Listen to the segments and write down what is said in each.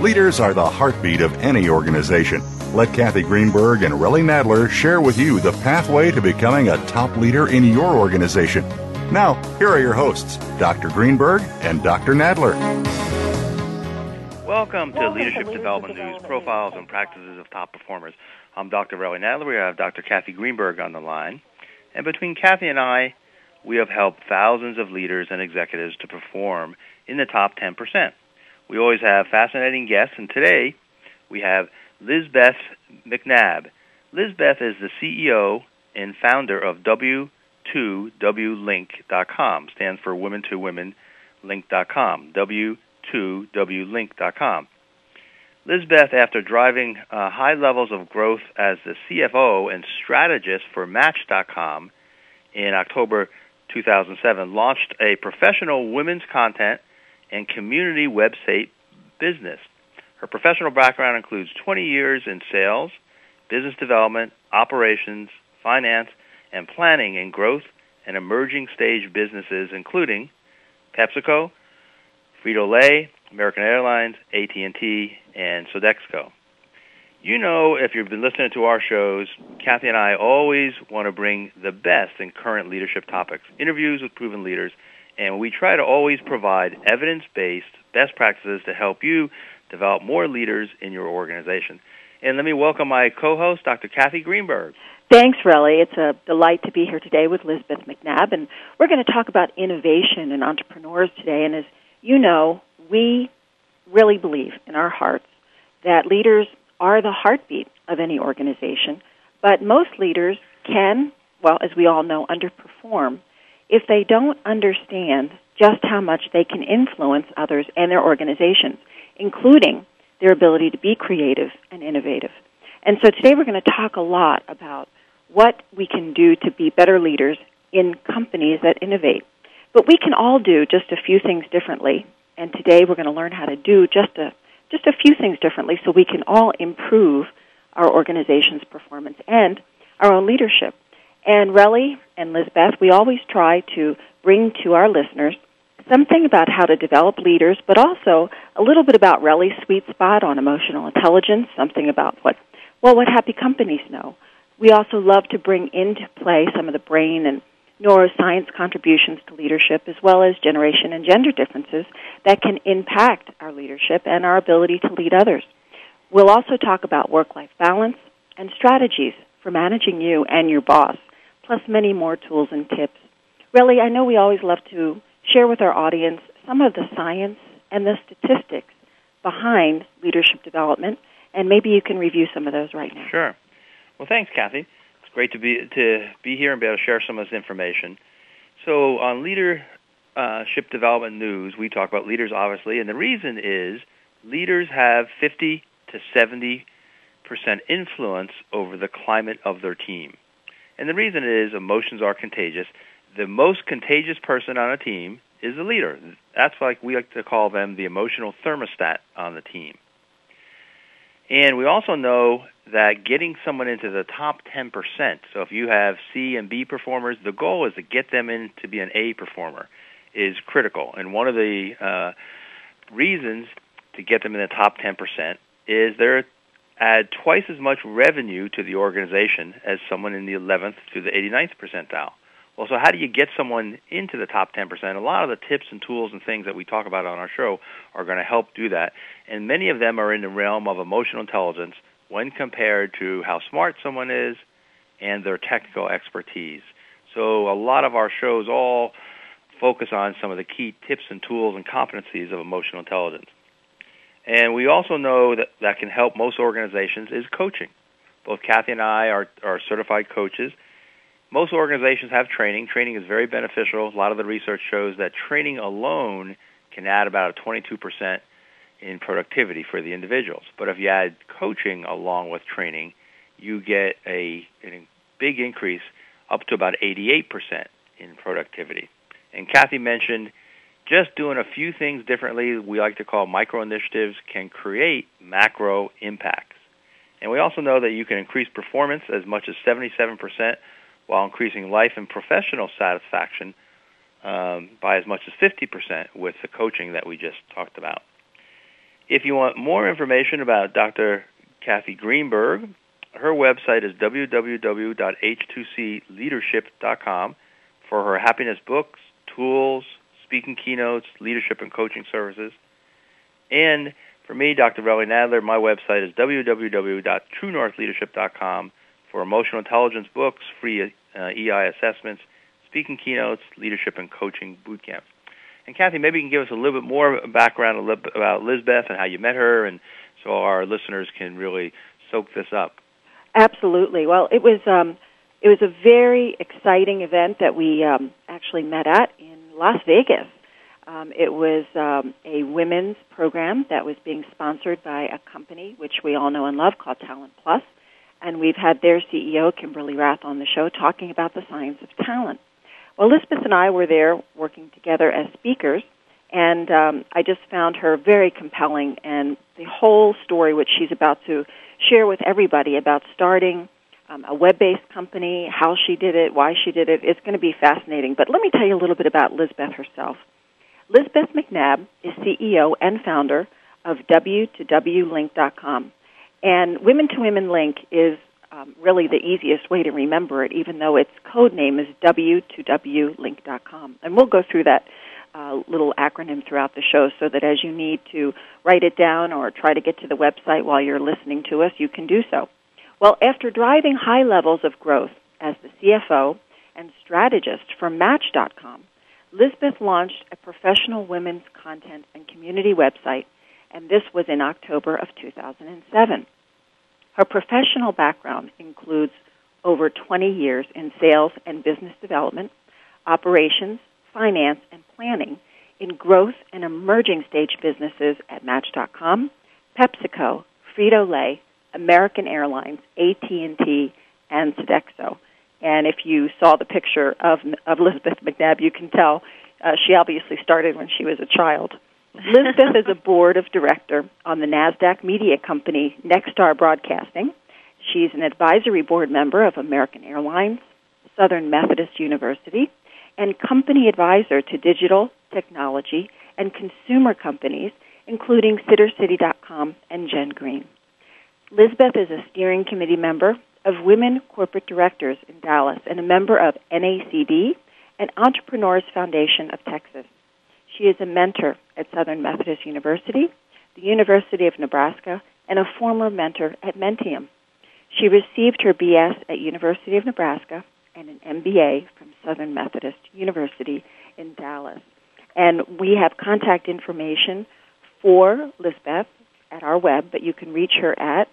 Leaders are the heartbeat of any organization. Let Cathy Greenberg and Relly Nadler share with you the pathway to becoming a top leader in your organization. Now, here are your hosts, Dr. Greenberg and Dr. Nadler. Welcome to Leadership Development News Profiles and Practices of Top Performers. I'm Dr. Relly Nadler. We have Dr. Cathy Greenberg on the line. And between Cathy and I, we have helped thousands of leaders and executives to perform in the top 10%. We always have fascinating guests, and today we have Lisbeth McNabb. Lisbeth is the CEO and founder of W2WLink.com, stands for Women to Women Link.com, W2WLink.com. Lisbeth, after driving uh, high levels of growth as the CFO and strategist for Match.com in October 2007, launched a professional women's content and community website business. Her professional background includes 20 years in sales, business development, operations, finance, and planning in growth and emerging stage businesses, including PepsiCo, Frito-Lay, American Airlines, AT&T, and Sodexo. You know, if you've been listening to our shows, Cathy and I always want to bring the best in current leadership topics, interviews with proven leaders, and we try to always provide evidence-based best practices to help you develop more leaders in your organization. And let me welcome my co-host, Dr. Cathy Greenberg. Thanks, Relly. It's a delight to be here today with Lisbeth McNabb, and we're going to talk about innovation and entrepreneurs today. And as you know, we really believe in our hearts that leaders are the heartbeat of any organization, but most leaders can, well, as we all know, underperform if they don't understand just how much they can influence others and their organizations, including their ability to be creative and innovative. And so today we're going to talk a lot about what we can do to be better leaders in companies that innovate. But we can all do just a few things differently. And today we're going to learn how to do just a just a few things differently so we can all improve our organization's performance and our own leadership. And Relly and Lisbeth, we always try to bring to our listeners something about how to develop leaders, but also a little bit about Relly's sweet spot on emotional intelligence, something about what, well, what happy companies know. We also love to bring into play some of the brain and neuroscience contributions to leadership, as well as generation and gender differences that can impact our leadership and our ability to lead others. We'll also talk about work life balance and strategies for managing you and your boss, plus many more tools and tips. Relly, I know we always love to share with our audience some of the science and the statistics behind leadership development, and maybe you can review some of those right now. Sure. Well, thanks, Cathy It's great to be to be here and be able to share some of this information. So on leadership development news, we talk about leaders obviously, and the reason is leaders have 50 to 70 percent influence over the climate of their team. And the reason is emotions are contagious. The most contagious person on a team is the leader. That's like we like to call them the emotional thermostat on the team. And we also know that getting someone into the top 10%, so if you have C and B performers, the goal is to get them in to be an A performer, is critical. And one of the uh, reasons to get them in the top 10% is they're add twice as much revenue to the organization as someone in the 11th to the 89th percentile. Well, so how do you get someone into the top 10%? A lot of the tips and tools and things that we talk about on our show are going to help do that. And many of them are in the realm of emotional intelligence when compared to how smart someone is and their technical expertise. So a lot of our shows all focus on some of the key tips and tools and competencies of emotional intelligence. And we also know that that can help most organizations is coaching. Both Cathy and I are, are certified coaches. Most organizations have training. Training is very beneficial. A lot of the research shows that training alone can add about a 22% in productivity for the individuals. But if you add coaching along with training, you get a, a big increase up to about 88% in productivity. And Cathy mentioned just doing a few things differently, we like to call micro initiatives, can create macro impacts. And we also know that you can increase performance as much as 77% while increasing life and professional satisfaction um, by as much as 50% with the coaching that we just talked about. If you want more information about Dr. Cathy Greenberg, her website is www.h2cleadership.com for her happiness books, tools, speaking keynotes, leadership and coaching services. And for me, Dr. Relly Nadler, my website is www.truenorthleadership.com for emotional intelligence books, free uh, EI assessments, speaking keynotes, leadership and coaching boot camps. And Cathy, maybe you can give us a little bit more background about Lisbeth and how you met her, and so our listeners can really soak this up. Absolutely. Well, it was um, it was a very exciting event that we um, actually met at in Las Vegas. Um, it was um, a women's program that was being sponsored by a company which we all know and love called Talent Plus, and we've had their CEO Kimberly Rath on the show talking about the science of talent. Well, Elizabeth and I were there working together as speakers, and um, I just found her very compelling, and the whole story which she's about to share with everybody about starting um, a web-based company, how she did it, why she did it. It's going to be fascinating. But let me tell you a little bit about Lisbeth herself. Lisbeth McNabb is CEO and founder of W2WLink.com. And Women to Women Link is um, really the easiest way to remember it, even though its code name is W2WLink.com. And we'll go through that uh, little acronym throughout the show so that as you need to write it down or try to get to the website while you're listening to us, you can do so. Well, after driving high levels of growth as the CFO and strategist for Match.com, Lisbeth launched a professional women's content and community website, and this was in October of 2007. Her professional background includes over 20 years in sales and business development, operations, finance, and planning in growth and emerging stage businesses at Match.com, PepsiCo, Frito-Lay, American Airlines, AT&T, and Sodexo. And if you saw the picture of, of Elizabeth McNabb, you can tell uh, she obviously started when she was a child. Elizabeth is a board of director on the NASDAQ media company Nexstar Broadcasting. She's an advisory board member of American Airlines, Southern Methodist University, and company advisor to digital, technology, and consumer companies, including SitterCity.com and Gen Green. Lisbeth is a steering committee member of Women Corporate Directors in Dallas and a member of NACD and Entrepreneurs Foundation of Texas. She is a mentor at Southern Methodist University, the University of Nebraska, and a former mentor at Menttium. She received her BS at University of Nebraska and an MBA from Southern Methodist University in Dallas. And we have contact information for Lisbeth at our web, but you can reach her at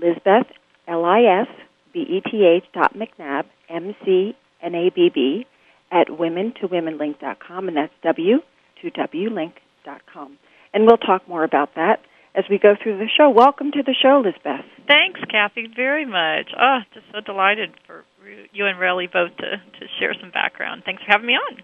Lisbeth, L-I-S-B-E-T-H dot McNabb, M-C-N-A-B-B, at women2womenlink.com, and that's w2wlink.com. And we'll talk more about that as we go through the show. Welcome to the show, Lisbeth. Thanks, Cathy, very much. Oh, just so delighted for you and Relly both to, to share some background. Thanks for having me on.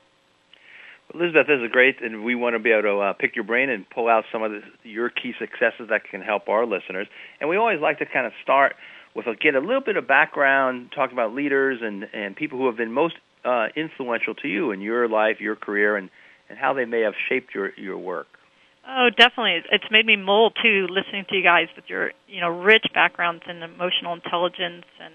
Elizabeth, this is great, and we want to be able to uh, pick your brain and pull out some of the, your key successes that can help our listeners. And we always like to kind of start with a, get a little bit of background, talk about leaders and, and people who have been most uh, influential to you in your life, your career, and, and how they may have shaped your, your work. Oh, definitely. It's made me mold too, listening to you guys with your you know rich backgrounds in emotional intelligence and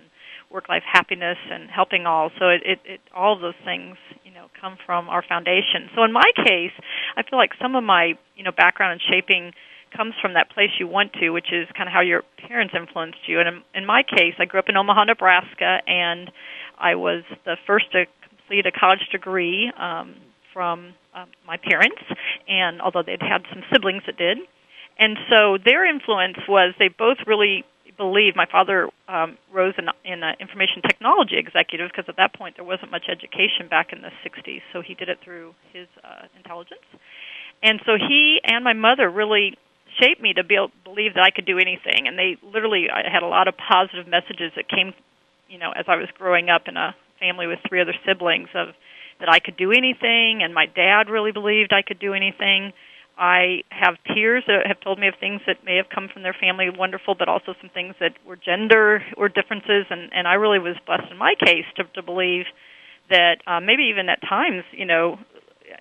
work life happiness and helping all. So it, it, it all of those things, you know, come from our foundation. So in my case, I feel like some of my, you know, background and shaping comes from that place you went to, which is kind of how your parents influenced you. And in, in my case, I grew up in Omaha, Nebraska, and I was the first to complete a college degree um, from um, my parents, and although they'd had some siblings that did. And so their influence was they both really believe my father um, rose in, in uh, information technology executive because at that point there wasn't much education back in the 60s, so he did it through his uh, intelligence. And so he and my mother really shaped me to be able, believe that I could do anything. And they literally, I had a lot of positive messages that came, you know, as I was growing up in a family with three other siblings of that I could do anything, and my dad really believed I could do anything. I have peers that have told me of things that may have come from their family, wonderful, but also some things that were gender or differences, and and I really was blessed in my case to to believe that uh, maybe even at times, you know,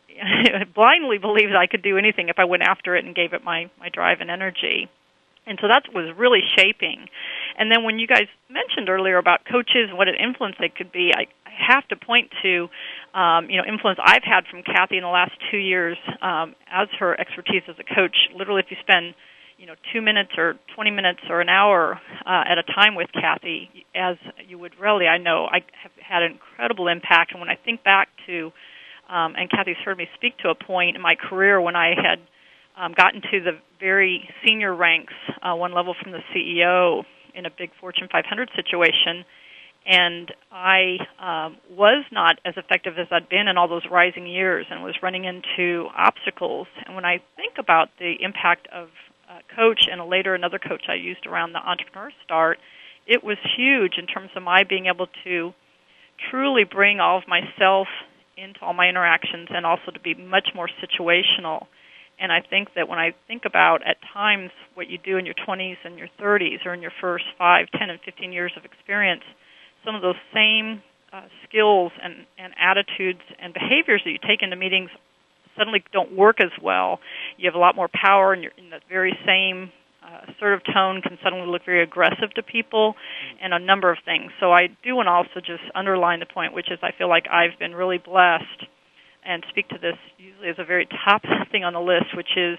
blindly believed I could do anything if I went after it and gave it my my drive and energy. And so that was really shaping. And then when you guys mentioned earlier about coaches and what an influence they could be, I, have to point to, um, you know, influence I've had from Cathy in the last two years um, as her expertise as a coach. Literally, if you spend, you know, two minutes or 20 minutes or an hour uh, at a time with Cathy, as you would really, I know I have had an incredible impact. And when I think back to um, and Cathy's heard me speak to a point in my career when I had um, gotten to the very senior ranks, uh, one level from the CEO in a big Fortune 500 situation, and I um, was not as effective as I'd been in all those rising years, and was running into obstacles. And when I think about the impact of coach and later another coach I used around the entrepreneur start, it was huge in terms of my being able to truly bring all of myself into all my interactions and also to be much more situational. And I think that when I think about at times what you do in your 20s and your 30s or in your first 5, 10, and 15 years of experience, some of those same uh, skills and, and attitudes and behaviors that you take into meetings suddenly don't work as well. You have a lot more power and you're the very same uh, assertive tone can suddenly look very aggressive to people and a number of things. So I do want to also just underline the point, which is I feel like I've been really blessed and speak to this usually as a very top thing on the list, which is,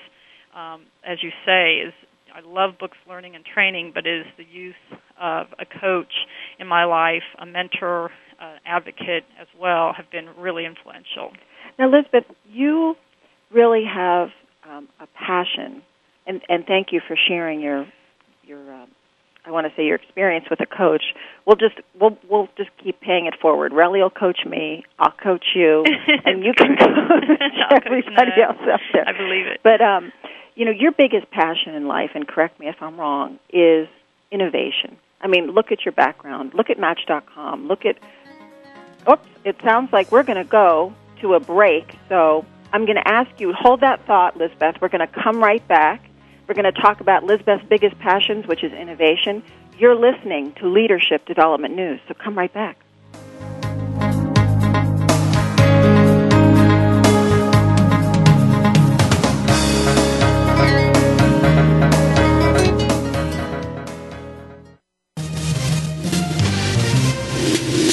um, as you say, is I love books, learning, and training, but is the use of a coach in my life, a mentor, uh, advocate as well, have been really influential. Now, Elizabeth, you really have um, a passion and and thank you for sharing your your uh, I want to say your experience with a coach. We'll just we'll we'll just keep paying it forward. Relly will coach me. I'll coach you, and you can coach everybody else out there. I believe it. But um, you know, your biggest passion in life, and correct me if I'm wrong, is innovation. I mean, look at your background. Look at Match.com. Look at. Oops! It sounds like we're going to go to a break. So I'm going to ask you hold that thought, Lisbeth. We're going to come right back we're going to talk about Lisbeth's biggest passions, which is innovation. You're listening to Leadership Development News, so come right back.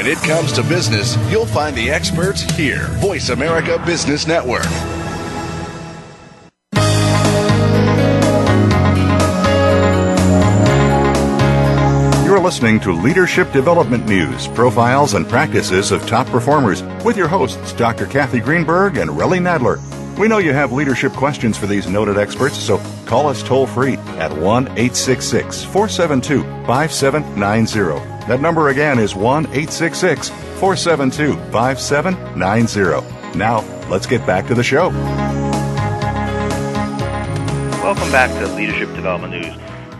When it comes to business, you'll find the experts here. Voice America Business Network. You're listening to Leadership Development News, profiles and practices of top performers with your hosts, Dr. Cathy Greenberg and Relly Nadler. We know you have leadership questions for these noted experts, so call us toll free at 1 866 472 5790. That number again is 1 866 472 5790. Now, let's get back to the show. Welcome back to Leadership Development News.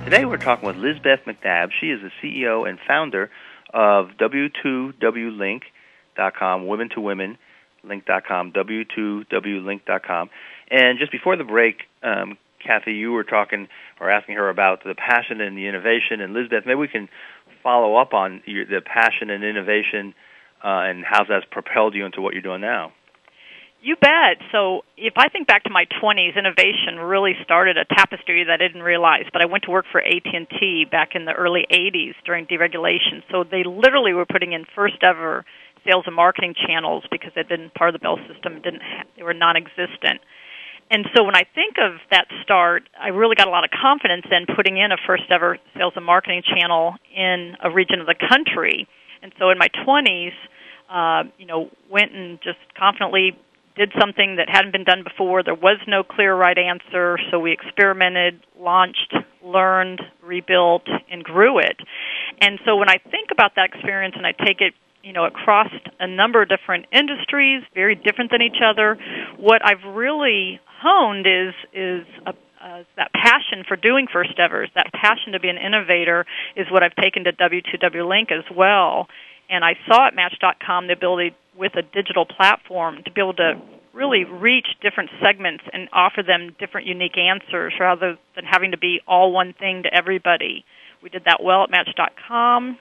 Today we're talking with Lisbeth McNabb. She is the CEO and founder of W2WLink.com, Women to Women Link.com, W2WLink.com. And just before the break, um, Cathy, you were talking or asking her about the passion and the innovation. And Lisbeth, maybe we can follow up on your, the passion and innovation uh, and how that's propelled you into what you're doing now. You bet. So, if I think back to my 20s, innovation really started a tapestry that I didn't realize. But I went to work for AT&T back in the early 80s during deregulation. So they literally were putting in first ever sales and marketing channels because they'd been part of the Bell system. Didn't ha- they were non-existent. And so when I think of that start, I really got a lot of confidence in putting in a first ever sales and marketing channel in a region of the country. And so in my 20s, uh, you know, went and just confidently did something that hadn't been done before. There was no clear right answer, so we experimented, launched, learned, rebuilt, and grew it. And so when I think about that experience and I take it you know across a number of different industries, very different than each other. What I've really honed is is a, uh, that passion for doing first evers, that passion to be an innovator, is what I've taken to W2W Link as well. And I saw at Match.com the ability with a digital platform to be able to really reach different segments and offer them different unique answers rather than having to be all one thing to everybody. We did that well at Match.com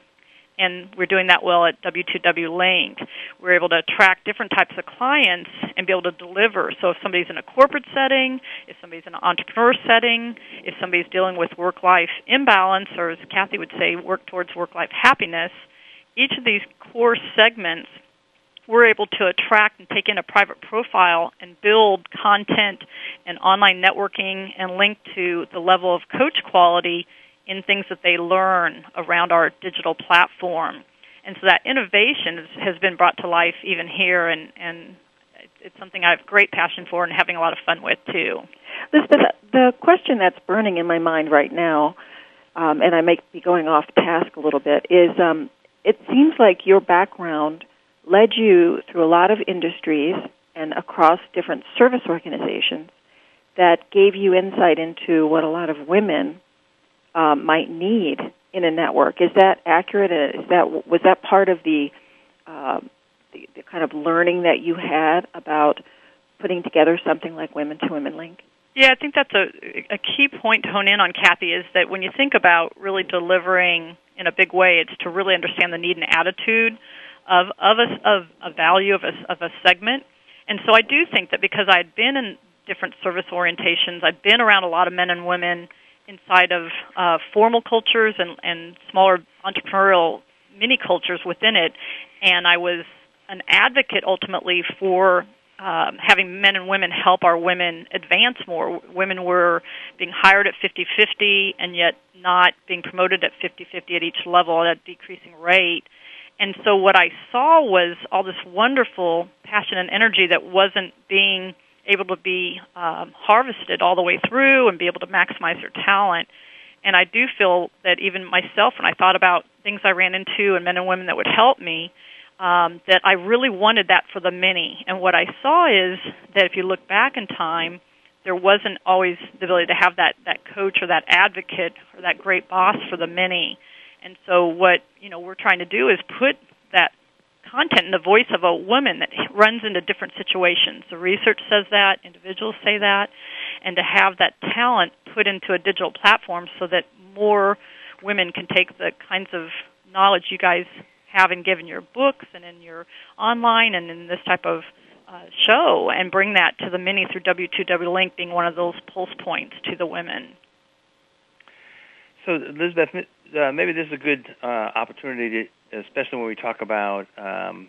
and we're doing that well at W2W Link. We're able to attract different types of clients and be able to deliver. So if somebody's in a corporate setting, if somebody's in an entrepreneur setting, if somebody's dealing with work-life imbalance, or as Cathy would say, work towards work-life happiness, each of these core segments we're able to attract and take in a private profile and build content and online networking and link to the level of coach quality in things that they learn around our digital platform. And so that innovation has been brought to life even here, and, and it's something I have great passion for and having a lot of fun with too. Elizabeth, the question that's burning in my mind right now, um, and I may be going off task a little bit, is um, it seems like your background led you through a lot of industries and across different service organizations that gave you insight into what a lot of women um, might need in a network. Is that accurate? Is that was that part of the, uh, the, the kind of learning that you had about putting together something like Women to Women Link? Yeah, I think that's a, a key point to hone in on, Cathy, is that when you think about really delivering in a big way, it's to really understand the need and attitude of of a, of a value of a, of a segment. And so I do think that because I'd been in different service orientations, I've been around a lot of men and women inside of uh, formal cultures and, and smaller entrepreneurial mini cultures within it. And I was an advocate ultimately for um, having men and women help our women advance more. Women were being hired at 50 50 and yet not being promoted at 50 50 at each level at a decreasing rate. And so what I saw was all this wonderful passion and energy that wasn't being able to be um, harvested all the way through and be able to maximize their talent. And I do feel that even myself, when I thought about things I ran into and men and women that would help me, um, that I really wanted that for the many. And what I saw is that if you look back in time, there wasn't always the ability to have that that coach or that advocate or that great boss for the many. And so what you know we're trying to do is put that content and the voice of a woman that runs into different situations. The research says that, individuals say that, and to have that talent put into a digital platform so that more women can take the kinds of knowledge you guys have and give in your books and in your online and in this type of uh, show and bring that to the many through W2W Link being one of those pulse points to the women. So, Elizabeth, uh, maybe this is a good uh, opportunity, to, especially when we talk about um,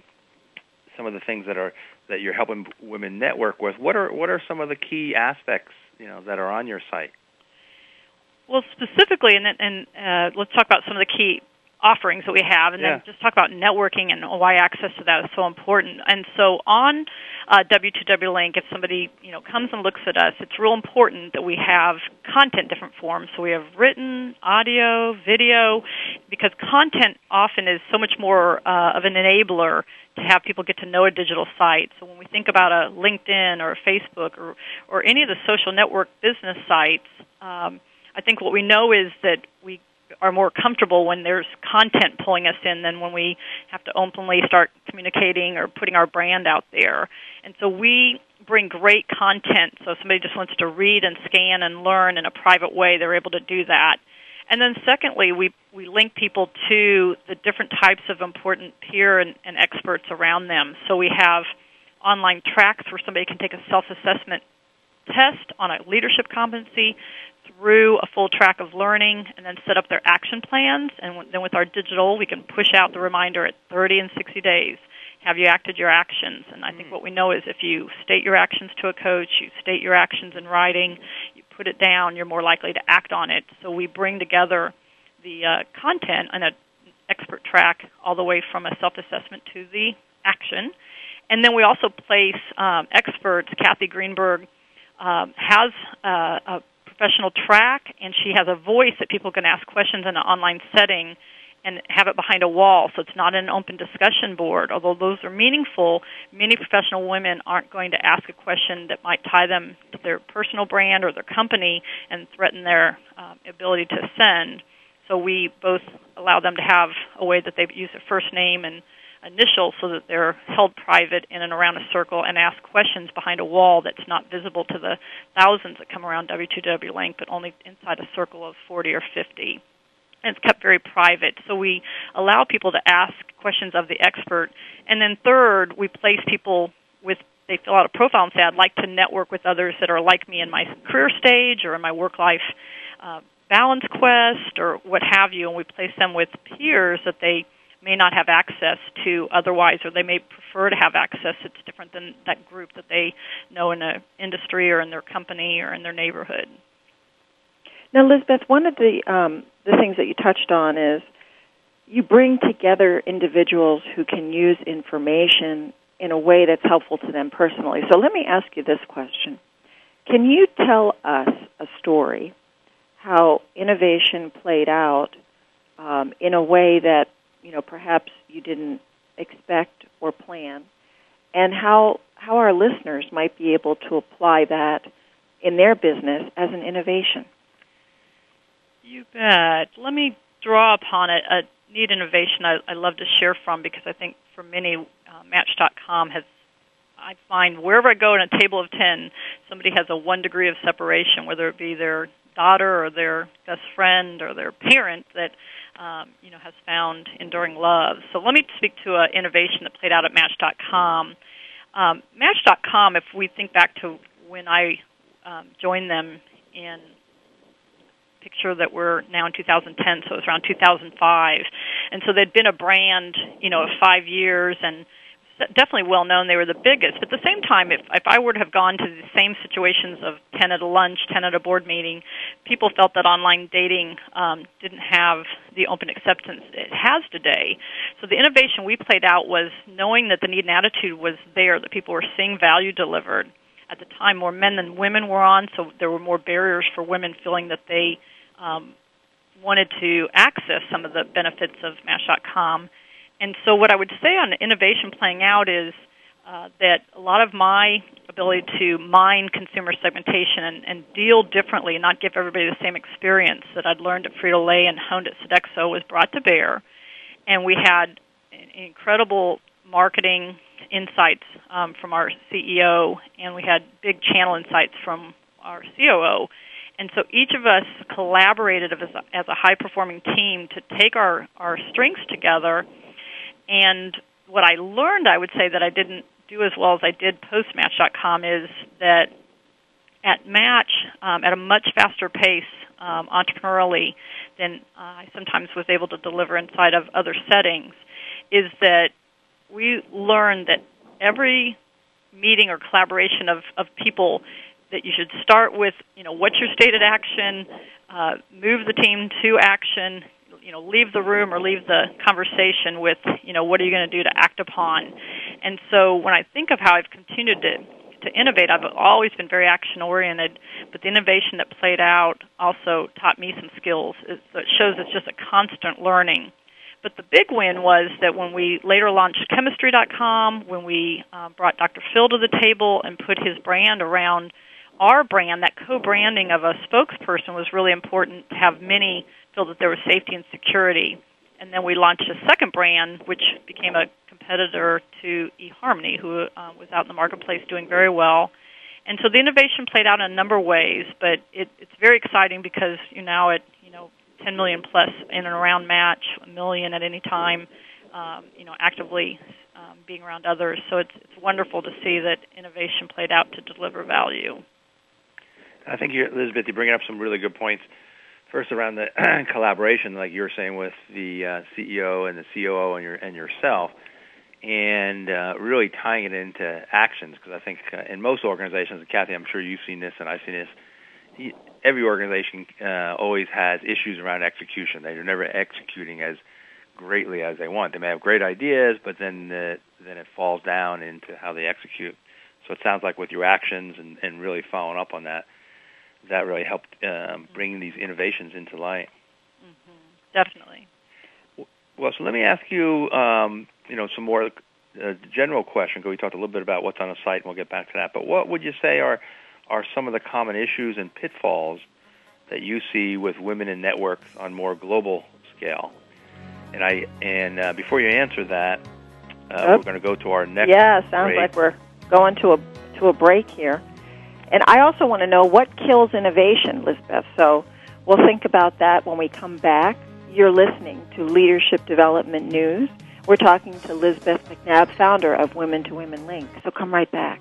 some of the things that are that you're helping women network with. What are what are some of the key aspects you know that are on your site? Well, specifically, and, and uh, let's talk about some of the key offerings that we have, and yeah. then just talk about networking and why access to that is so important. And so on uh, W2W Link, if somebody you know comes and looks at us, it's real important that we have content different forms. So we have written, audio, video, because content often is so much more uh, of an enabler to have people get to know a digital site. So when we think about a LinkedIn or a Facebook or or any of the social network business sites. Um, I think what we know is that we are more comfortable when there's content pulling us in than when we have to openly start communicating or putting our brand out there. And so we bring great content. So if somebody just wants to read and scan and learn in a private way, they're able to do that. And then secondly, we, we link people to the different types of important peer and, and experts around them. So we have online tracks where somebody can take a self-assessment test on a leadership competency through a full track of learning and then set up their action plans. And then with our digital, we can push out the reminder at 30 and 60 days. Have you acted your actions? And I think Hmm. what we know is if you state your actions to a coach, you state your actions in writing, you put it down, you're more likely to act on it. So we bring together the uh, content and an expert track all the way from a self-assessment to the action. And then we also place um, experts. Cathy Greenberg um, has uh, a professional track, and she has a voice that people can ask questions in an online setting and have it behind a wall, so it's not an open discussion board. Although those are meaningful, many professional women aren't going to ask a question that might tie them to their personal brand or their company and threaten their uh, ability to ascend. So we both allow them to have a way that they use their first name and initials so that they're held private in and around a circle and ask questions behind a wall that's not visible to the thousands that come around W2W Link, but only inside a circle of 40 or 50. And it's kept very private. So we allow people to ask questions of the expert. And then third, we place people with they fill out a profile and say, I'd like to network with others that are like me in my career stage or in my work life uh, balance quest or what have you. And we place them with peers that they may not have access to otherwise, or they may prefer to have access. It's different than that group that they know in an industry or in their company or in their neighborhood. Now, Elizabeth, one of the um, the things that you touched on is you bring together individuals who can use information in a way that's helpful to them personally. So let me ask you this question. Can you tell us a story how innovation played out um, in a way that you know perhaps you didn't expect or plan, and how how our listeners might be able to apply that in their business as an innovation? You bet. Let me draw upon a, a neat innovation I, I love to share from because I think for many, uh, Match.com has I find wherever I go in a table of 10, somebody has a one degree of separation, whether it be their daughter or their best friend or their parent that um, you know has found enduring love. So let me speak to an innovation that played out at Match.com. Um, Match.com, if we think back to when I um, joined them in picture that we're now in 2010, so it was around 2005, and so they'd been a brand, you know, of five years and definitely well known. They were the biggest. But at the same time, if if I were to have gone to the same situations of ten at a lunch, ten at a board meeting, people felt that online dating um, didn't have the open acceptance it has today. So the innovation we played out was knowing that the need and attitude was there, that people were seeing value delivered. At the time, more men than women were on, so there were more barriers for women feeling that they um, wanted to access some of the benefits of Match.com and so, what I would say on innovation playing out is uh, that a lot of my ability to mine consumer segmentation and, and deal differently and not give everybody the same experience that I'd learned at Frito Lay and honed at Sodexo was brought to bear. And we had incredible marketing insights um, from our CEO, and we had big channel insights from our COO. And so each of us collaborated as a, a high performing team to take our, our strengths together and what I learned, I would say that I didn't do as well as I did post Match.com is that at Match, um, at a much faster pace, um, entrepreneurially, than uh, I sometimes was able to deliver inside of other settings, is that we learned that every meeting or collaboration of, of people that you should start with, you know, what's your stated action, uh, move the team to action, you know leave the room or leave the conversation with you know what are you going to do to act upon? And so when i think of how i've continued to to innovate i've always been very action oriented but the innovation that played out also taught me some skills. It, it shows it's just a constant learning. But the big win was that when we later launched chemistry.com when we uh, brought dr phil to the table and put his brand around our brand that co-branding of a spokesperson was really important to have many feel that there was safety and security. And then we launched a second brand, which became a competitor to eHarmony, who uh, was out in the marketplace doing very well. And so the innovation played out in a number of ways, but it, it's very exciting because you're now at you know 10 million plus in and around match, a million at any time, um, you know, actively um, being around others. So it's it's wonderful to see that innovation played out to deliver value. I think you, Elizabeth, you're bringing up some really good points first around the collaboration, like you were saying with the uh, CEO and the COO and your and yourself, and uh, really tying it into actions. Because I think uh, in most organizations, Cathy, I'm sure you've seen this and I've seen this. Every organization uh, always has issues around execution. They're never executing as greatly as they want. They may have great ideas, but then the, then it falls down into how they execute. So it sounds like with your actions and, and really following up on that, that really helped um, bring these innovations into light. Mm-hmm. Definitely. Well, so let me ask you, um, you know, some more uh, general question. Because we talked a little bit about what's on the site, and we'll get back to that. But what would you say are are some of the common issues and pitfalls that you see with women in networks on more global scale? And I and uh, before you answer that, uh, we're going to go to our next. Yeah, sounds break. like we're going to a to a break here. And I also want to know what kills innovation, Lisbeth. So we'll think about that when we come back. You're listening to Leadership Development News. We're talking to Lisbeth McNabb, founder of Women to Women Link. So come right back.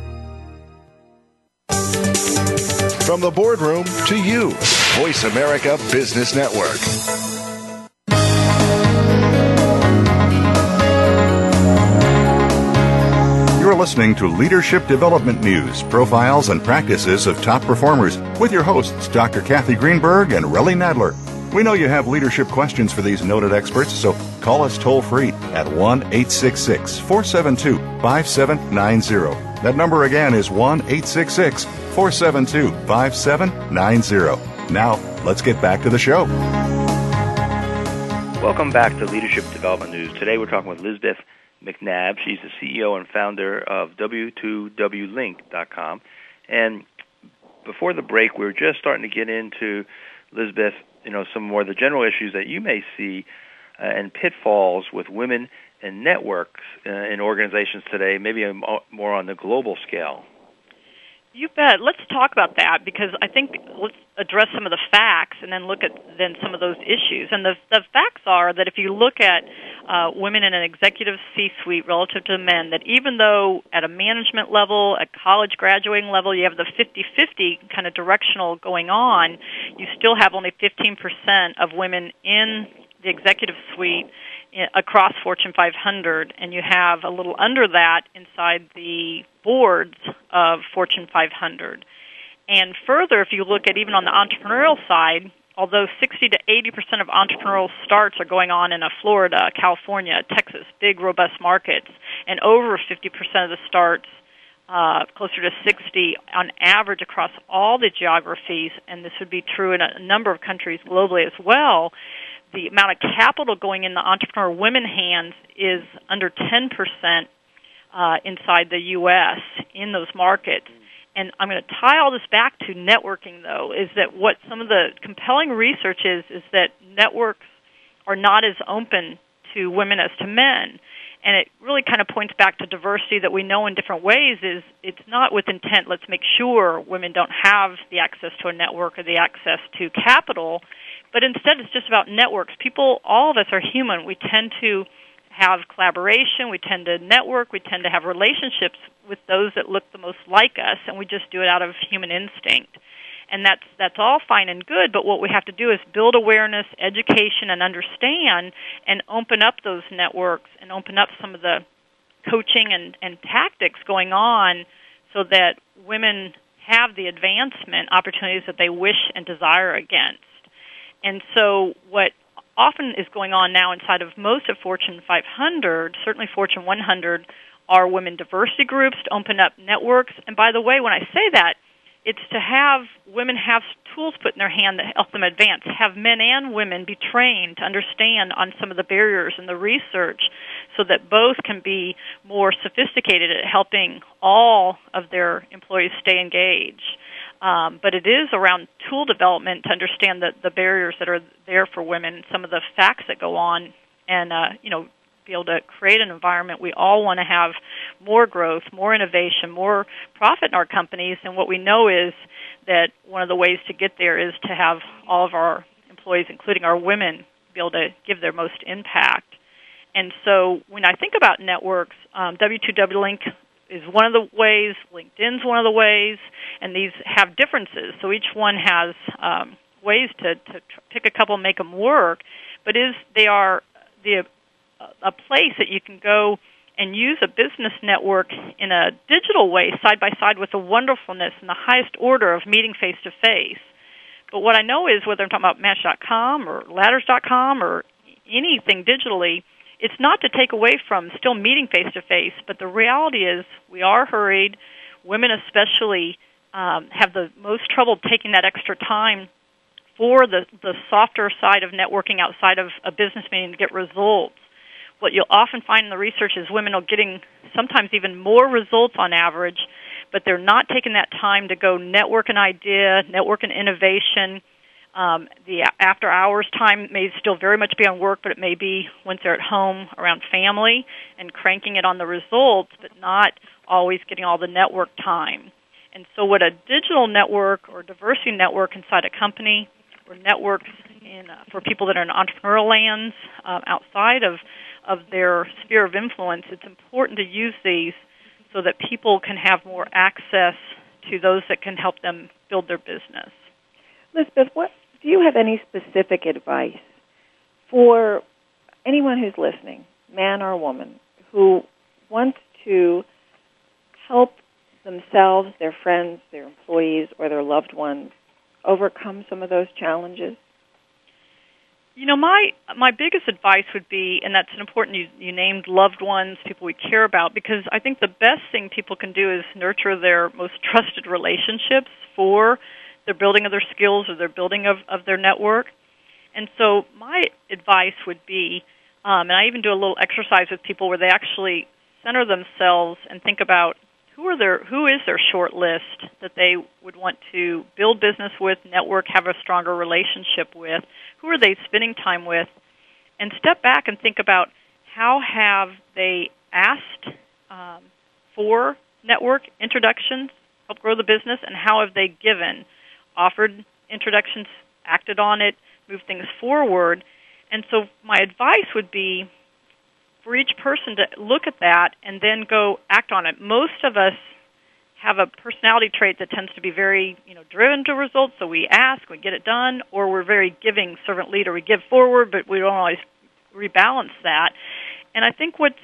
From the boardroom to you, Voice America Business Network. You're listening to Leadership Development News, profiles and practices of top performers with your hosts, Dr. Cathy Greenberg and Relly Nadler. We know you have leadership questions for these noted experts, so call us toll free at 1 866 472 5790. That number again is 1 866 472 5790. Now, let's get back to the show. Welcome back to Leadership Development News. Today we're talking with Lisbeth McNabb. She's the CEO and founder of W2WLink.com. And before the break, we were just starting to get into, Lisbeth, you know, some more of the general issues that you may see uh, and pitfalls with women and networks uh, in organizations today, maybe more on the global scale. You bet. Let's talk about that because I think let's address some of the facts and then look at then some of those issues. And the the facts are that if you look at uh, women in an executive C-suite relative to men, that even though at a management level, at college graduating level, you have the 50-50 kind of directional going on, you still have only 15% of women in the executive suite across Fortune 500, and you have a little under that inside the boards of Fortune 500. And further, if you look at even on the entrepreneurial side, although 60 to 80 percent of entrepreneurial starts are going on in Florida, California, Texas, big robust markets, and over 50 percent of the starts, uh, closer to 60 on average across all the geographies, and this would be true in a number of countries globally as well the amount of capital going in the entrepreneur women hands is under 10% uh, inside the U.S. in those markets. And I'm going to tie all this back to networking, though, is that what some of the compelling research is, is that networks are not as open to women as to men. And it really kind of points back to diversity that we know in different ways is it's not with intent, let's make sure women don't have the access to a network or the access to capital but instead, it's just about networks. People, all of us are human. We tend to have collaboration. We tend to network. We tend to have relationships with those that look the most like us, and we just do it out of human instinct. And that's that's all fine and good. But what we have to do is build awareness, education, and understand, and open up those networks and open up some of the coaching and, and tactics going on, so that women have the advancement opportunities that they wish and desire against. And so, what often is going on now inside of most of Fortune 500, certainly Fortune 100, are women diversity groups to open up networks. And by the way, when I say that, it's to have women have tools put in their hand that help them advance. Have men and women be trained to understand on some of the barriers and the research so that both can be more sophisticated at helping all of their employees stay engaged. Um, but it is around tool development to understand the, the barriers that are there for women, some of the facts that go on, and uh, you know, be able to create an environment. We all want to have more growth, more innovation, more profit in our companies. And what we know is that one of the ways to get there is to have all of our employees, including our women, be able to give their most impact. And so when I think about networks, um, W2W Link is one of the ways, LinkedIn's one of the ways, and these have differences. So each one has um, ways to, to pick a couple and make them work, but is they are the a place that you can go and use a business network in a digital way side by side with the wonderfulness and the highest order of meeting face to face. But what I know is whether I'm talking about Match.com or Ladders.com or anything digitally, it's not to take away from still meeting face to face, but the reality is we are hurried. Women, especially, um, have the most trouble taking that extra time for the, the softer side of networking outside of a business meeting to get results. What you'll often find in the research is women are getting sometimes even more results on average, but they're not taking that time to go network an idea, network an innovation. Um, the after hours time may still very much be on work, but it may be once they're at home around family and cranking it on the results, but not always getting all the network time. And so, what a digital network or diversity network inside a company or networks in, uh, for people that are in entrepreneurial lands uh, outside of, of their sphere of influence, it's important to use these so that people can have more access to those that can help them build their business. Elizabeth, what do you have any specific advice for anyone who's listening, man or woman, who wants to help themselves, their friends, their employees, or their loved ones overcome some of those challenges? You know, my my biggest advice would be, and that's an important you, you named loved ones, people we care about, because I think the best thing people can do is nurture their most trusted relationships for their building of their skills or their building of, of their network. And so my advice would be, um, and I even do a little exercise with people where they actually center themselves and think about who are their who is their short list that they would want to build business with, network, have a stronger relationship with? Who are they spending time with? And step back and think about how have they asked um, for network introductions, help grow the business, and how have they given, offered introductions, acted on it, moved things forward. And so my advice would be for each person to look at that and then go act on it. Most of us have a personality trait that tends to be very, you know, driven to results. So we ask, we get it done, or we're very giving servant leader. We give forward, but we don't always rebalance that. And I think what's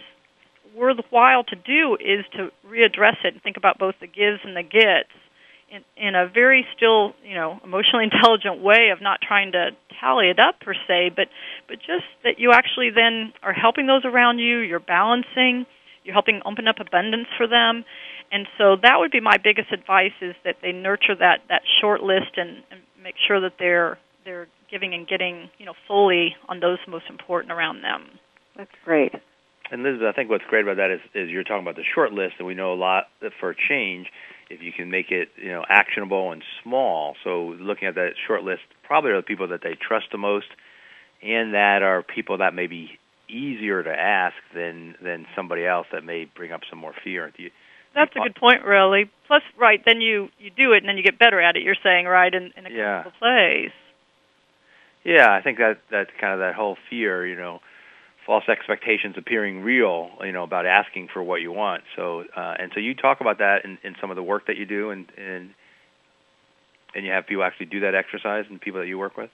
worthwhile to do is to readdress it and think about both the gives and the gets in, in a very still, you know, emotionally intelligent way of not trying to tally it up per se, but but just that you actually then are helping those around you. You're balancing. You're helping open up abundance for them, and so that would be my biggest advice: is that they nurture that that short list and, and make sure that they're they're giving and getting you know fully on those most important around them. That's great. And Elizabeth, I think what's great about that is, is you're talking about the short list, and we know a lot for change if you can make it you know actionable and small. So looking at that short list, probably are the people that they trust the most, and that are people that may be easier to ask than than somebody else that may bring up some more fear. You, that's a good point, really. Plus, right, then you you do it, and then you get better at it. You're saying, right, in, in a yeah. place. Yeah, I think that that's kind of that whole fear, you know, false expectations appearing real, you know, about asking for what you want. So, uh, and so you talk about that in, in some of the work that you do, and and and you have people actually do that exercise, and people that you work with.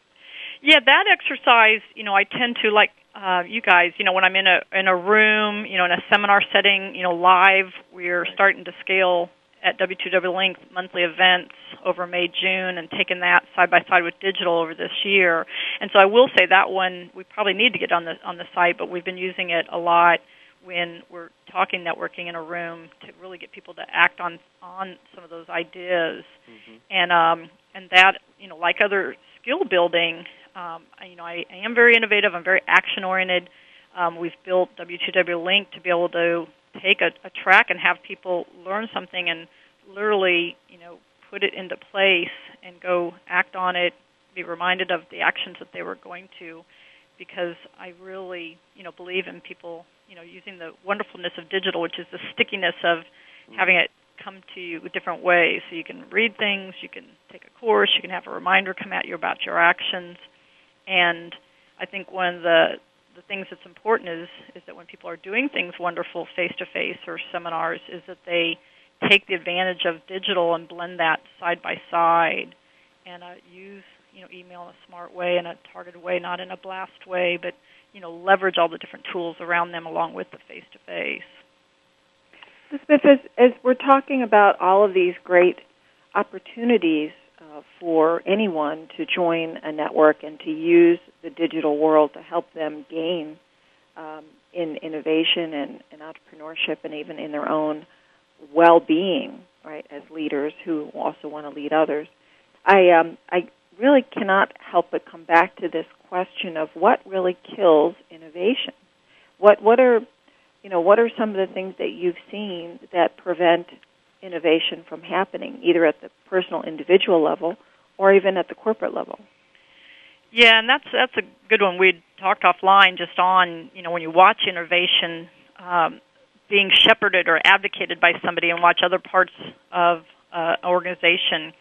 Yeah, that exercise, you know, I tend to like uh, you guys. You know, when I'm in a in a room, you know, in a seminar setting, you know, live, we're starting to scale at W2W Link monthly events over May, June, and taking that side by side with digital over this year. And so I will say that one we probably need to get on the on the site, but we've been using it a lot when we're talking networking in a room to really get people to act on on some of those ideas. Mm-hmm. And um, and that you know, like other skill building, um, you know, I, I am very innovative. I'm very action oriented. Um, we've built W2W Link to be able to take a, a track and have people learn something and literally, you know, put it into place and go act on it, be reminded of the actions that they were going to because I really, you know, believe in people, you know, using the wonderfulness of digital, which is the stickiness of having it come to you different ways. So you can read things, you can take a course, you can have a reminder come at you about your actions. And I think one of the the things that's important is is that when people are doing things wonderful face to face or seminars, is that they take the advantage of digital and blend that side by side, and uh, use you know email in a smart way in a targeted way, not in a blast way, but you know leverage all the different tools around them along with the face to face. Smith, as, as we're talking about all of these great opportunities uh, for anyone to join a network and to use the digital world to help them gain um, in innovation and, and entrepreneurship and even in their own well-being, right, as leaders who also want to lead others. I um, I really cannot help but come back to this question of what really kills innovation. What what are you know what are some of the things that you've seen that prevent innovation from happening, either at the personal individual level or even at the corporate level? Yeah, and that's that's a good one. We talked offline just on you know when you watch innovation um, being shepherded or advocated by somebody, and watch other parts of uh, organization,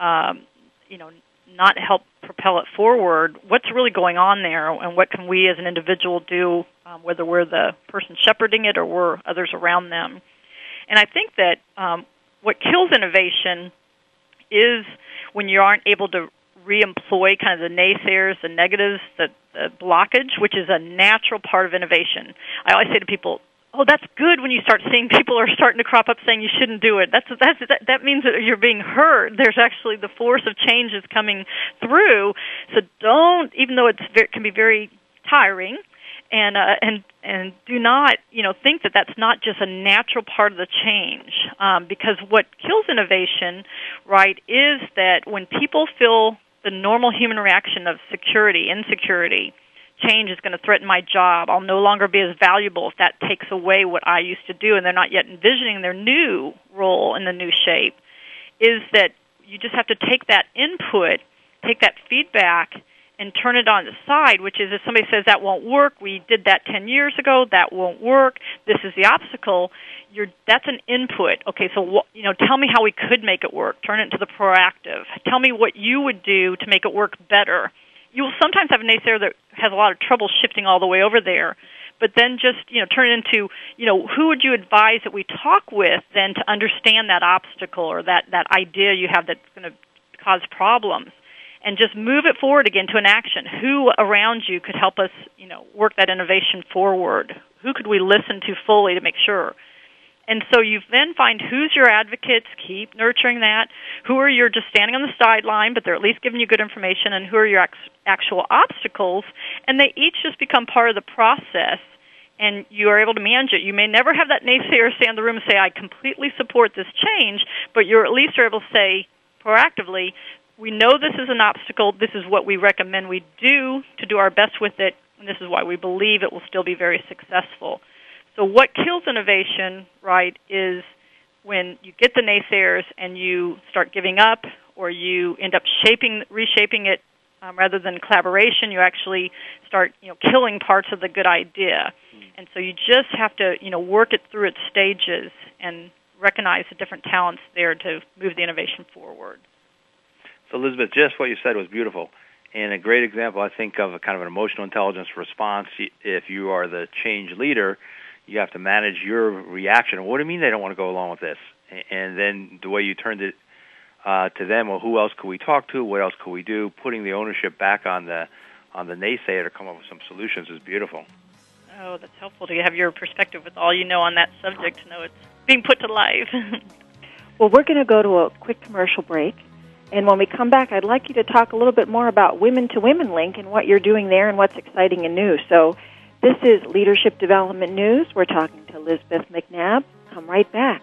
um, you know, not help propel it forward. What's really going on there, and what can we as an individual do, um, whether we're the person shepherding it or we're others around them? And I think that um, what kills innovation is when you aren't able to re-employ kind of the naysayers, the negatives, the, the blockage, which is a natural part of innovation. I always say to people, "Oh, that's good when you start seeing people are starting to crop up saying you shouldn't do it. That's that's that, that means that you're being heard. There's actually the force of change is coming through. So don't, even though it's very, can be very tiring, and uh, and and do not you know think that that's not just a natural part of the change. Um, because what kills innovation right is that when people feel the normal human reaction of security insecurity change is going to threaten my job i'll no longer be as valuable if that takes away what i used to do and they're not yet envisioning their new role in the new shape is that you just have to take that input take that feedback and turn it on the side, which is if somebody says that won't work, we did that 10 years ago, that won't work, this is the obstacle, you're that's an input. Okay, so you know, tell me how we could make it work. Turn it into the proactive. Tell me what you would do to make it work better. You will sometimes have a naysayer that has a lot of trouble shifting all the way over there, but then just you know turn it into you know who would you advise that we talk with then to understand that obstacle or that that idea you have that's going to cause problems and just move it forward again to an action. Who around you could help us, you know, work that innovation forward? Who could we listen to fully to make sure? And so you then find who's your advocates, keep nurturing that. Who are your just standing on the sideline, but they're at least giving you good information, and who are your actual obstacles, and they each just become part of the process and you are able to manage it. You may never have that naysayer stand in the room and say, I completely support this change, but you're at least able to say proactively, we know this is an obstacle. This is what we recommend we do to do our best with it, and this is why we believe it will still be very successful. So, what kills innovation, right, is when you get the naysayers and you start giving up, or you end up shaping, reshaping it um, rather than collaboration. You actually start, you know, killing parts of the good idea, and so you just have to, you know, work it through its stages and recognize the different talents there to move the innovation forward. So, Elizabeth, just what you said was beautiful. And a great example, I think, of a kind of an emotional intelligence response. If you are the change leader, you have to manage your reaction. What do you mean they don't want to go along with this? And then the way you turned it uh, to them, well, who else could we talk to? What else could we do? Putting the ownership back on the on the naysayer to come up with some solutions is beautiful. Oh, that's helpful to have your perspective with all you know on that subject to know it's being put to life. well, we're going to go to a quick commercial break. And when we come back, I'd like you to talk a little bit more about Women to Women Link and what you're doing there and what's exciting and new. So, this is Leadership Development News. We're talking to Elizabeth McNabb. Come right back.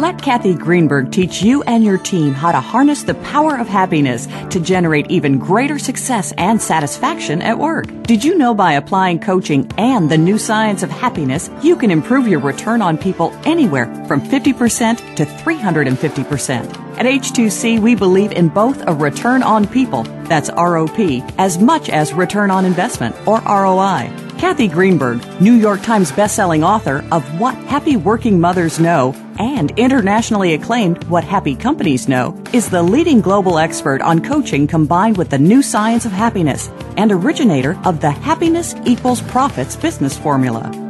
Let Cathy Greenberg teach you and your team how to harness the power of happiness to generate even greater success and satisfaction at work. Did you know by applying coaching and the new science of happiness, you can improve your return on people anywhere from 50% to 350%? At H2C, we believe in both a return on people, that's ROP, as much as return on investment, or ROI. Cathy Greenberg, New York Times bestselling author of What Happy Working Mothers Know and internationally acclaimed What Happy Companies Know, is the leading global expert on coaching combined with the new science of happiness and originator of the Happiness Equals Profits business formula.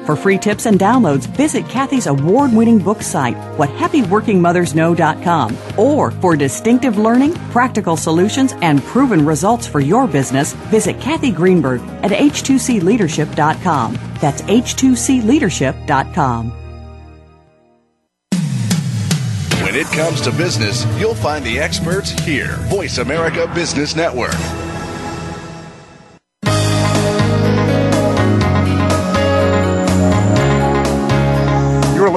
For free tips and downloads, visit Cathy's award winning book site, whathappyworkingmothersknow.com. Or for distinctive learning, practical solutions, and proven results for your business, visit Cathy Greenberg at h2cleadership.com. That's h2cleadership.com. When it comes to business, you'll find the experts here. Voice America Business Network.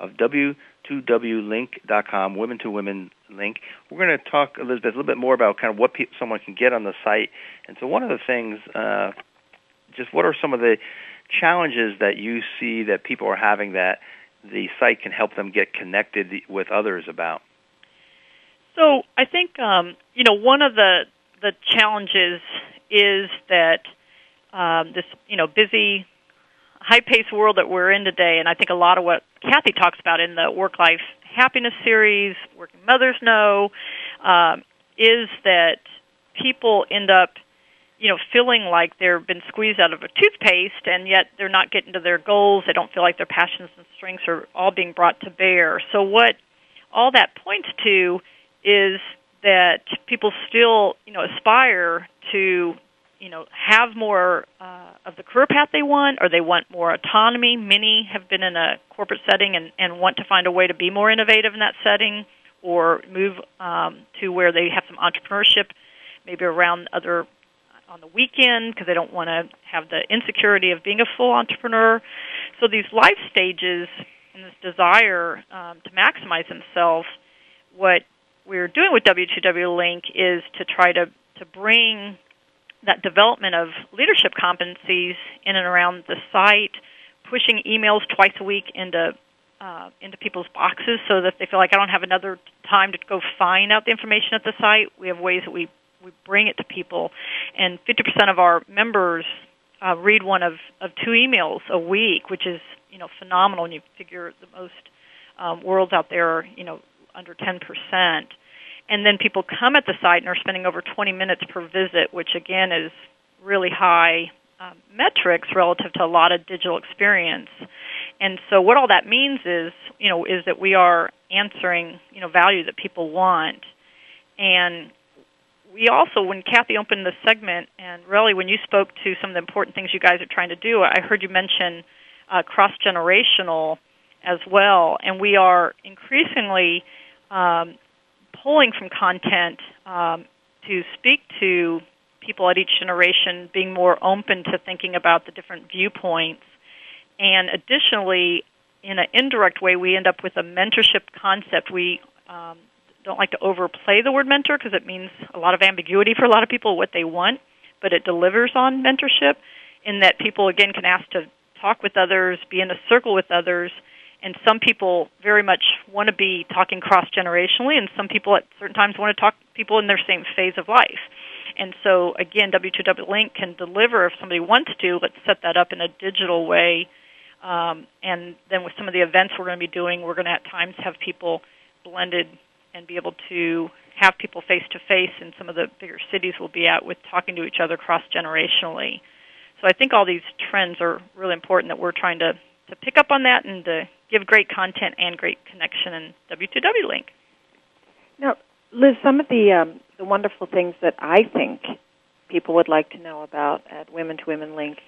of W2WLink.com, Women to Women Link. We're going to talk, Elizabeth, a little bit more about kind of what pe- someone can get on the site. And so, one of the things, uh, just what are some of the challenges that you see that people are having that the site can help them get connected with others about? So, I think um, you know one of the the challenges is that um, this you know busy high-paced world that we're in today, and I think a lot of what Cathy talks about in the work-life happiness series, Working Mothers Know, um, is that people end up, you know, feeling like they've been squeezed out of a toothpaste, and yet they're not getting to their goals. They don't feel like their passions and strengths are all being brought to bear. So what all that points to is that people still, you know, aspire to you know have more uh, of the career path they want, or they want more autonomy. Many have been in a corporate setting and, and want to find a way to be more innovative in that setting, or move um, to where they have some entrepreneurship, maybe around other on the weekend because they don't want to have the insecurity of being a full entrepreneur. So these life stages and this desire um, to maximize themselves, what we're doing with W2W Link is to try to to bring that development of leadership competencies in and around the site, pushing emails twice a week into uh, into people's boxes so that they feel like I don't have another time to go find out the information at the site. We have ways that we we bring it to people, and 50% of our members uh, read one of of two emails a week, which is you know phenomenal. And you figure the most um, worlds out there, are, you know, under 10 percent and then people come at the site and are spending over 20 minutes per visit, which again is Relly high um, metrics relative to a lot of digital experience. And so what all that means is, you know, is that we are answering, you know, value that people want. And we also, when Cathy opened the segment, and really when you spoke to some of the important things you guys are trying to do, I heard you mention uh, cross generational as well. And we are increasingly um, pulling from content um, to speak to people at each generation, being more open to thinking about the different viewpoints. And additionally, in an indirect way, we end up with a mentorship concept. We um, don't like to overplay the word mentor because it means a lot of ambiguity for a lot of people what they want, but it delivers on mentorship in that people again can ask to talk with others, be in a circle with others, and some people very much want to be talking cross generationally, and some people at certain times want to talk to people in their same phase of life. And so again, W2W Link can deliver if somebody wants to. Let's set that up in a digital way. Um, and then with some of the events we're going to be doing, we're going to at times have people blended and be able to have people face to face in some of the bigger cities we'll be at with talking to each other cross generationally. So I think all these trends are really important that we're trying to, to pick up on that and to give great content and great connection in W2W Link. Now, Liz, some of the um, the wonderful things that I think people would like to know about at Women to Women Link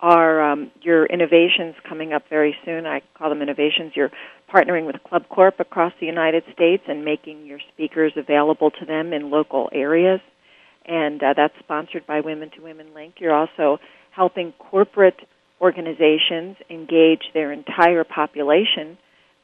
are um, your innovations coming up very soon. I call them innovations. You're partnering with Club Corp across the United States and making your speakers available to them in local areas. And uh, that's sponsored by Women to Women Link. You're also helping corporate organizations engage their entire population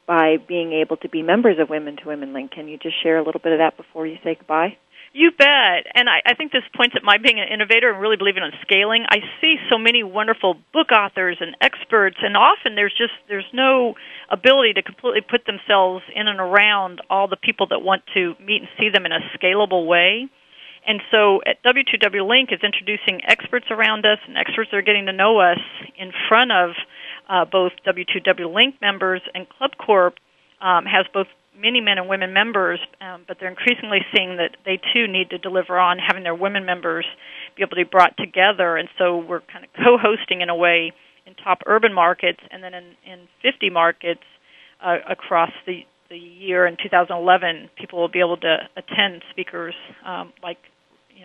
by being able to be members of Women to Women Link. Can you just share a little bit of that before you say goodbye? You bet. And I, I think this points at my being an innovator and really believing in scaling. I see so many wonderful book authors and experts, and often there's just there's no ability to completely put themselves in and around all the people that want to meet and see them in a scalable way. And so at W2W Link is introducing experts around us and experts are getting to know us in front of uh, both W2W Link members and Club Corp um, has both many men and women members, um, but they're increasingly seeing that they too need to deliver on having their women members be able to be brought together. And so we're kind of co-hosting in a way in top urban markets, and then in, in 50 markets uh, across the the year in 2011, people will be able to attend speakers um, like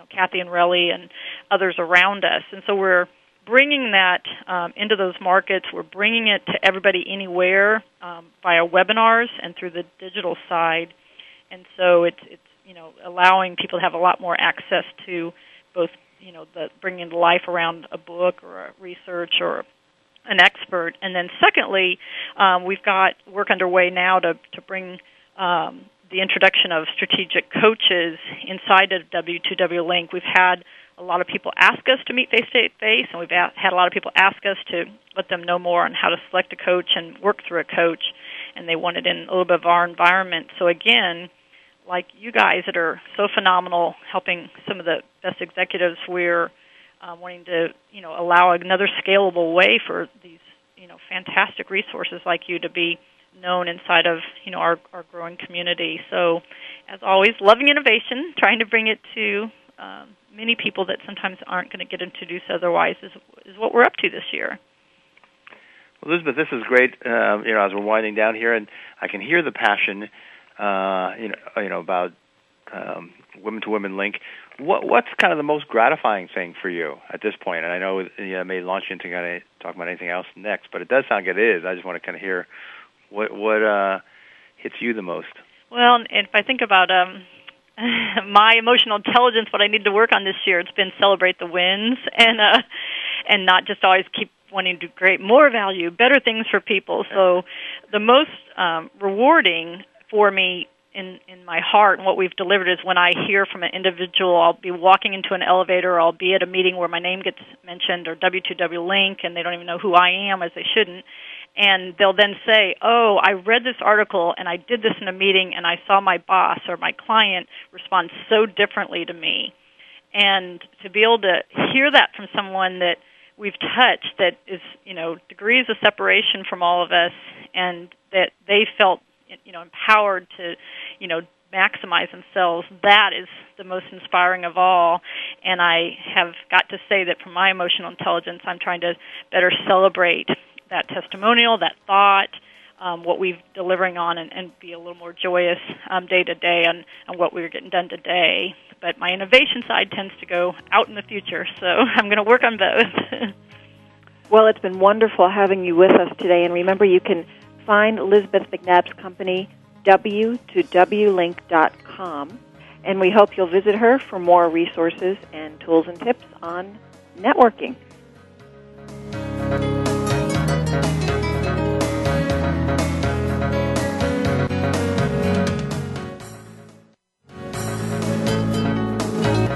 know Cathy and Relly and others around us. And so we're bringing that um, into those markets. We're bringing it to everybody anywhere um, via webinars and through the digital side, and so it's it's you know allowing people to have a lot more access to both you know the bringing to life around a book or a research or an expert, and then secondly, um, we've got work underway now to to bring um, the introduction of strategic coaches inside of W2W Link. We've had a lot of people ask us to meet face to face, and we've had a lot of people ask us to let them know more on how to select a coach and work through a coach, and they want it in a little bit of our environment. So again, like you guys that are so phenomenal, helping some of the best executives, we're uh, wanting to you know allow another scalable way for these you know fantastic resources like you to be known inside of you know our, our growing community. So, as always, loving innovation, trying to bring it to um, many people that sometimes aren't going to get introduced otherwise is is what we're up to this year. Well, Elizabeth, this is great. Uh, you know, as we're winding down here, and I can hear the passion. Uh, you know, you know about um, Women to Women Link. What what's kind of the most gratifying thing for you at this point? And I know you know, may launch into kind of talk about anything else next, but it does sound like it is. I just want to kind of hear what what uh, hits you the most. Well, if I think about um, my emotional intelligence, what I need to work on this year, it's been celebrate the wins and uh, and not just always keep wanting to create more value, better things for people. So the most um, rewarding for me in in my heart and what we've delivered is when I hear from an individual. I'll be walking into an elevator, or I'll be at a meeting where my name gets mentioned, or W2W link, and they don't even know who I am, as they shouldn't and they'll then say, "Oh, I read this article and I did this in a meeting and I saw my boss or my client respond so differently to me." And to be able to hear that from someone that we've touched that is, you know, degrees of separation from all of us and that they felt, you know, empowered to, you know, maximize themselves, that is the most inspiring of all. And I have got to say that from my emotional intelligence, I'm trying to better celebrate that testimonial, that thought, um, what we're delivering on, and, and be a little more joyous um, day to day on, what we're getting done today. But my innovation side tends to go out in the future, so I'm going to work on both. well, it's been wonderful having you with us today, and remember you can find Elizabeth McNabb's company w2wlink.com, and we hope you'll visit her for more resources and tools and tips on networking.